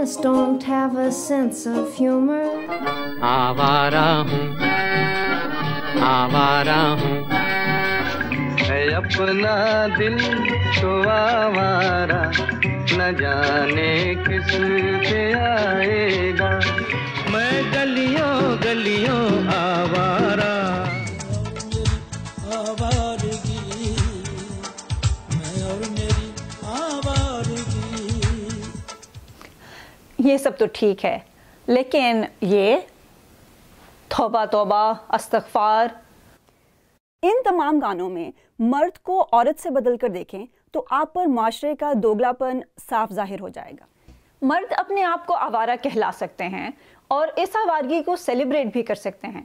just don't have a sense of humor. آوارہ ہوں آوارہ ہوں اے اپنا دل تو آوارہ نہ جانے کس سے آئے گا میں گلیوں گلیوں آوارہ یہ سب تو ٹھیک ہے۔ لیکن یہ توبہ توبہ استغفار۔ ان تمام گانوں میں مرد کو عورت سے بدل کر دیکھیں تو آپ پر معاشرے کا دوگلا پن صاف ظاہر ہو جائے گا۔ مرد اپنے آپ کو آوارہ کہلا سکتے ہیں اور اس آوارگی کو سیلیبریٹ بھی کر سکتے ہیں۔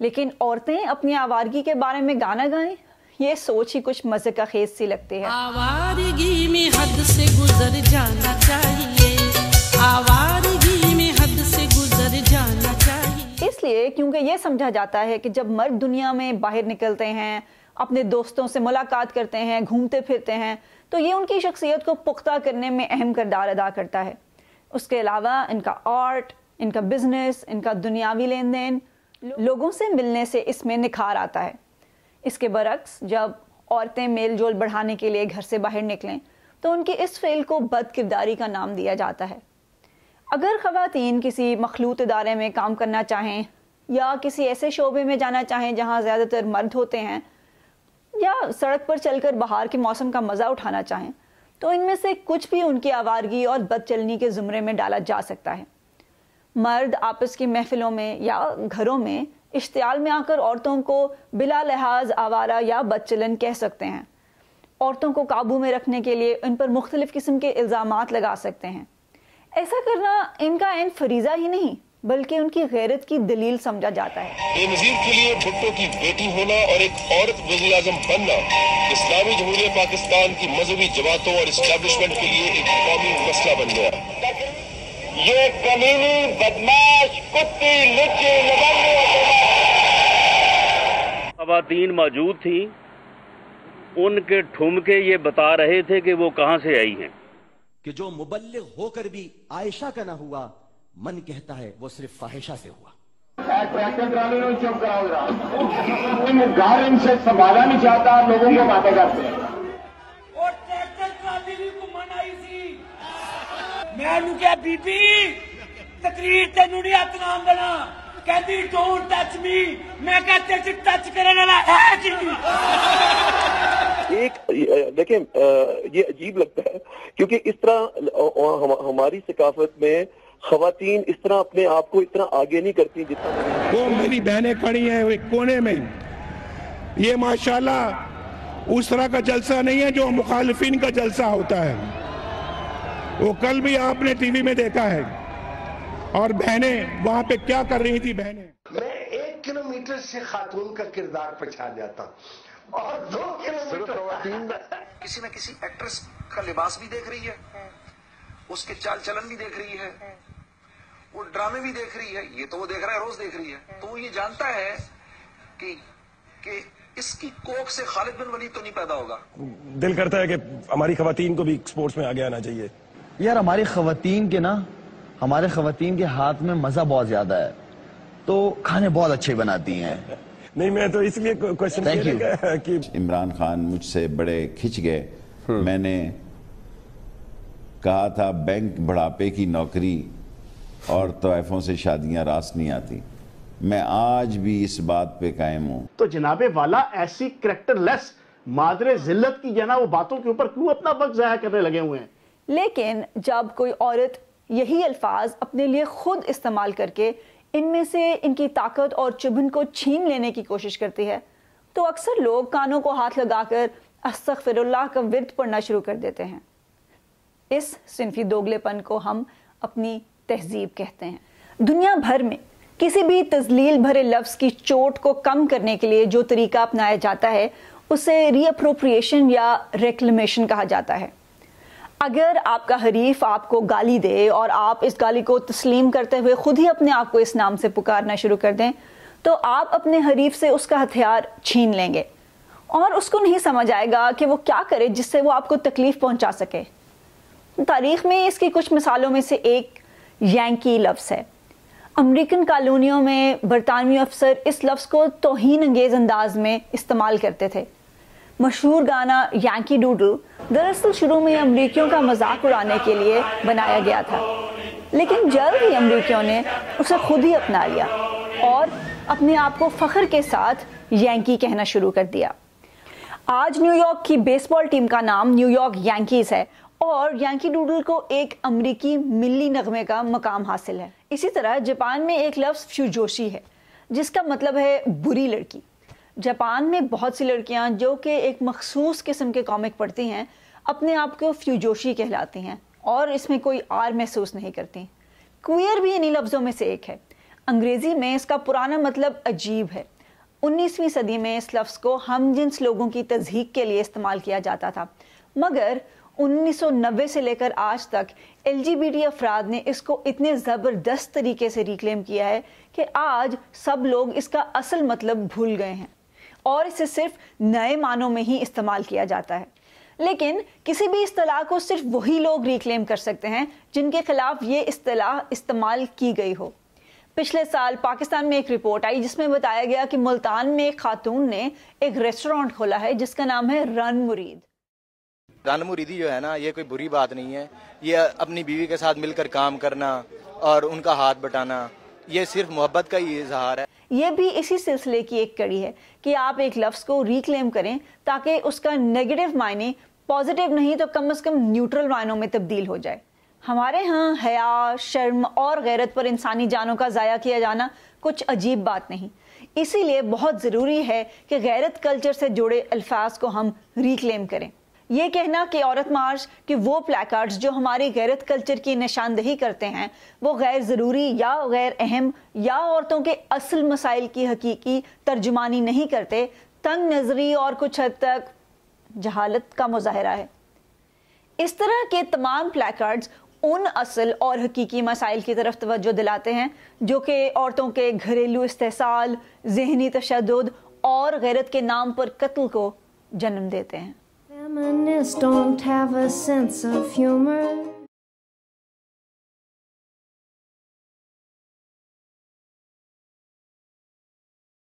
لیکن عورتیں اپنی آوارگی کے بارے میں گانا گائیں یہ سوچ ہی کچھ مزے کا خیز سی لگتی ہے۔ آوارگی میں حد سے گزر جانا چاہیے لیے کیونکہ یہ سمجھا جاتا ہے کہ جب مرد دنیا میں باہر نکلتے ہیں، اپنے دوستوں سے ملاقات کرتے ہیں، گھومتے پھرتے ہیں، تو یہ ان کی شخصیت کو پختہ کرنے میں اہم کردار ادا کرتا ہے۔ اس کے علاوہ ان کا آرٹ، ان کا بزنس، ان کا دنیاوی لین دین لوگوں سے ملنے سے اس میں نکھار آتا ہے۔ اس کے برعکس جب عورتیں میل جول بڑھانے کے لیے گھر سے باہر نکلیں، تو ان کی اس فعل کو بد کرداری کا نام دیا جاتا ہے۔ اگر خواتین کسی مخلوط ادارے میں کام کرنا چاہیں یا کسی ایسے شعبے میں جانا چاہیں جہاں زیادہ تر مرد ہوتے ہیں، یا سڑک پر چل کر بہار کے موسم کا مزہ اٹھانا چاہیں، تو ان میں سے کچھ بھی ان کی آوارگی اور بد چلنی کے زمرے میں ڈالا جا سکتا ہے۔ مرد آپس کی محفلوں میں یا گھروں میں اشتعال میں آ کر عورتوں کو بلا لحاظ آوارہ یا بد چلن کہہ سکتے ہیں۔ عورتوں کو قابو میں رکھنے کے لیے ان پر مختلف قسم کے الزامات لگا سکتے ہیں۔ ایسا کرنا ان کا این فریضہ ہی نہیں۔ بلکہ ان کی غیرت کی دلیل سمجھا جاتا ہے۔ بے نظیر کے لیے بھٹو کی بیٹی ہونا اور ایک عورت وزیر اعظم بننا اسلامی جمہوریہ پاکستان کی مذہبی جماعتوں اور اسٹیبلشمنٹ کے لیے ایک قومی مسئلہ بن گیا۔ یہ کمینی بدماش کتی لچی خواتین موجود تھیں۔ ان کے ٹھمکے یہ بتا رہے تھے کہ وہ کہاں سے آئی ہیں۔ کہ جو مبلغ ہو کر بھی عائشہ کا نہ ہوا من کہتا ہے وہ صرف فاحشہ سے ہوا۔ گھر ان سے سنبھالا نہیں چاہتا لوگوں کو باتیں کرتے ہیں اور ٹریکٹر ٹرالی بھی کو منائی سی میں نو بی بی تقریر تینوں نہیں ہاتھ نام دینا کہندی ڈونٹ ٹچ می میں کہتے ٹچ کرنے والا ہے جی ایک دیکھیں یہ عجیب لگتا ہے کیونکہ اس طرح ہماری ثقافت میں خواتین اس طرح اپنے آپ کو اتنا آگے نہیں کرتی جتنا وہ میری بہنیں کھڑی ہیں ایک کونے میں۔ یہ ماشاءاللہ اس طرح کا جلسہ نہیں ہے جو مخالفین کا جلسہ ہوتا ہے۔ وہ کل بھی آپ نے ٹی وی میں دیکھا ہے۔ اور بہنیں وہاں پہ کیا کر رہی تھی بہنیں؟ میں ایک کلومیٹر سے خاتون کا کردار پہچان جاتا ہوں۔ اور دو کلومیٹر کسی نہ کسی ایکٹریس کا لباس بھی دیکھ رہی ہے۔ اس کے چال چلن بھی دیکھ رہی ہے۔ وہ ڈرامے بھی دیکھ رہی ہے یہ تو وہ دیکھ رہا ہے روز دیکھ رہی ہے۔ تو وہ یہ جانتا ہے کہ کہ اس کی کوک سے خالد بن ولید تو نہیں پیدا ہوگا۔ دل کرتا ہے کہ ہماری خواتین کو بھی سپورٹس میں آگے آنا چاہیے۔ یار ہماری خواتین کے نا ہمارے خواتین کے ہاتھ میں مزہ بہت زیادہ ہے۔ تو کھانے بہت اچھے بناتی ہیں۔ نہیں میں تو اس لیے کوشچن کہ عمران خان مجھ سے بڑے کھچ گئے۔ میں نے کہا تھا بینک بڑھاپے کی نوکری اور طوائفوں سے شادیاں راست نہیں آتی۔ میں آج بھی اس بات پہ قائم ہوں۔ تو جناب والا ایسی کریکٹر لیس مادر ذلت کی جنا وہ باتوں کے اوپر کیوں اپنا وقت ضائع کرنے لگے ہوئے ہیں؟ لیکن جب کوئی عورت یہی الفاظ اپنے لیے خود استعمال کر کے ان میں سے ان کی طاقت اور چبھن کو چھین لینے کی کوشش کرتی ہے تو اکثر لوگ کانوں کو ہاتھ لگا کر استغفر اللہ کا ورد پڑھنا شروع کر دیتے ہیں۔ اس صنفی دوگلے پن کو ہم اپنی تہذیب کہتے ہیں۔ دنیا بھر میں کسی بھی تزلیل بھرے لفظ کی چوٹ کو کم کرنے کے لیے جو طریقہ اپنایا جاتا ہے، اسے ری اپروپریشن یا ریکلمیشن کہا جاتا ہے۔ اگر آپ کا حریف آپ کو گالی دے اور آپ اس گالی کو تسلیم کرتے ہوئے خود ہی اپنے آپ کو اس نام سے پکارنا شروع کر دیں، تو آپ اپنے حریف سے اس کا ہتھیار چھین لیں گے۔ اور اس کو نہیں سمجھ آئے گا کہ وہ کیا کرے جس سے وہ آپ کو تکلیف پہنچا سکے۔ تاریخ میں اس کی کچھ مثالوں میں سے ایک یینکی لفظ ہے۔ امریکن کالونیوں میں برطانوی افسر اس لفظ کو توہین انگیز انداز میں استعمال کرتے تھے۔ مشہور گانا یانکی ڈوڈل دراصل شروع میں امریکیوں کا مذاق اڑانے کے لیے بنایا گیا تھا۔ لیکن جلد ہی امریکیوں نے اسے خود ہی اپنا لیا اور اپنے آپ کو فخر کے ساتھ یینکی کہنا شروع کر دیا۔ آج نیو یارک کی بیس بال ٹیم کا نام نیو یارک یانکیز ہے اور یانکی ڈوڈل کو ایک امریکی ملی نغمے کا مقام حاصل ہے۔ اسی طرح جاپان میں ایک لفظ فیوجوشی ہے، جس کا مطلب ہے بری لڑکی۔ جاپان میں بہت سی لڑکیاں جو کہ ایک مخصوص قسم کے کامک پڑھتی ہیں، اپنے آپ کو فیوجوشی کہلاتی ہیں اور اس میں کوئی آر محسوس نہیں کرتی۔ کوئر بھی انہی لفظوں میں سے ایک ہے۔ انگریزی میں اس کا پرانا مطلب عجیب ہے۔ انیسویں صدی میں اس لفظ کو ہم جنس لوگوں کی تزہیق کے لیے استعمال کیا جاتا تھا۔ مگر انیس سو نوے سے لے کر آج تک ایل جی بی ٹی افراد نے اس کو اتنے زبردست طریقے سے ریکلیم کیا ہے کہ آج سب لوگ اس کا اصل مطلب بھول گئے ہیں اور اسے صرف نئے معنوں میں ہی استعمال کیا جاتا ہے۔ لیکن کسی بھی اصطلاح کو صرف وہی لوگ ریکلیم کر سکتے ہیں جن کے خلاف یہ اصطلاح استعمال کی گئی ہو۔ پچھلے سال پاکستان میں ایک رپورٹ آئی جس میں بتایا گیا کہ ملتان میں ایک خاتون نے ایک ریسٹورانٹ کھولا ہے جس کا نام ہے رن مرید۔ رن مریدی جو ہے نا، یہ کوئی بری بات نہیں ہے۔ یہ اپنی بیوی کے ساتھ مل کر کام کرنا اور ان کا ہاتھ بٹانا، یہ صرف محبت کا ہی اظہار ہے۔ یہ بھی اسی سلسلے کی ایک کڑی ہے کہ آپ ایک لفظ کو ریکلیم کریں تاکہ اس کا نیگیٹو معنی پازیٹیو نہیں تو کم از کم نیوٹرل معنوں میں تبدیل ہو جائے۔ ہمارے ہاں حیا، شرم اور غیرت پر انسانی جانوں کا ضائع کیا جانا کچھ عجیب بات نہیں۔ اسی لیے بہت ضروری ہے کہ غیرت کلچر سے جڑے الفاظ کو ہم ریکلیم کریں۔ یہ کہنا کہ عورت مارچ کہ وہ پلیکارڈز جو ہماری غیرت کلچر کی نشاندہی کرتے ہیں، وہ غیر ضروری یا غیر اہم یا عورتوں کے اصل مسائل کی حقیقی ترجمانی نہیں کرتے، تنگ نظری اور کچھ حد تک جہالت کا مظاہرہ ہے۔ اس طرح کے تمام پلیکارڈز ان اصل اور حقیقی مسائل کی طرف توجہ دلاتے ہیں، جو کہ عورتوں کے گھریلو استحصال، ذہنی تشدد اور غیرت کے نام پر قتل کو جنم دیتے ہیں۔ Feminists don't have a sense of humor.